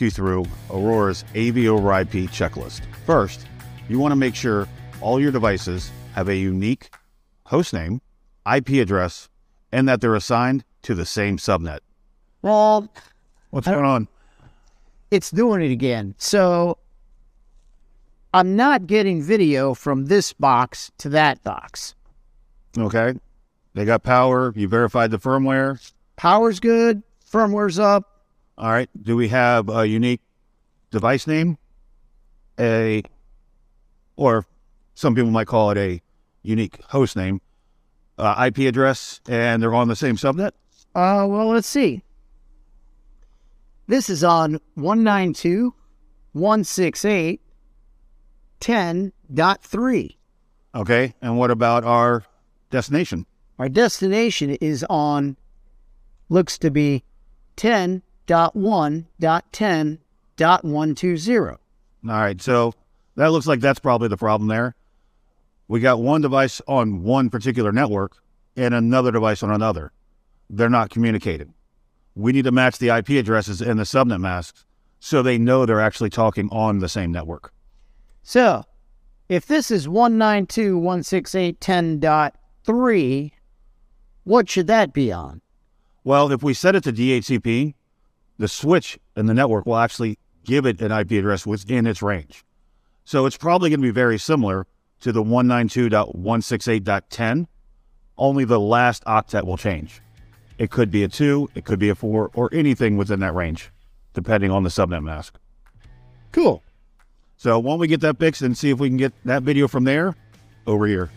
you through Aurora's AV over IP checklist. First, you want to make sure all your devices have a unique host name, IP address, and that they're assigned to the same subnet. Well, What's going on? it's doing it again. So I'm not getting video from this box to that box. Okay. They got power. You verified the firmware. Power's good, firmware's up. All right. Do we have a unique device name? A, or some people might call it a unique host name, uh, IP address, and they're on the same subnet? Uh, well, let's see. This is on 192.168.10.3. Okay. And what about our destination? Our destination is on, looks to be 10.1.10.120. All right. So that looks like that's probably the problem there. We got one device on one particular network and another device on another. They're not communicating. We need to match the IP addresses and the subnet masks so they know they're actually talking on the same network. So, if this is 192.168.10.3, what should that be on? Well, if we set it to DHCP, the switch in the network will actually give it an IP address within its range. So it's probably going to be very similar to the 192.168.10, only the last octet will change. It could be a 2, it could be a 4, or anything within that range, depending on the subnet mask. Cool. So, why don't we get that fixed and see if we can get that video from there over here?